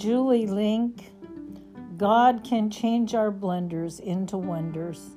Julie Link God can change our blunders into wonders.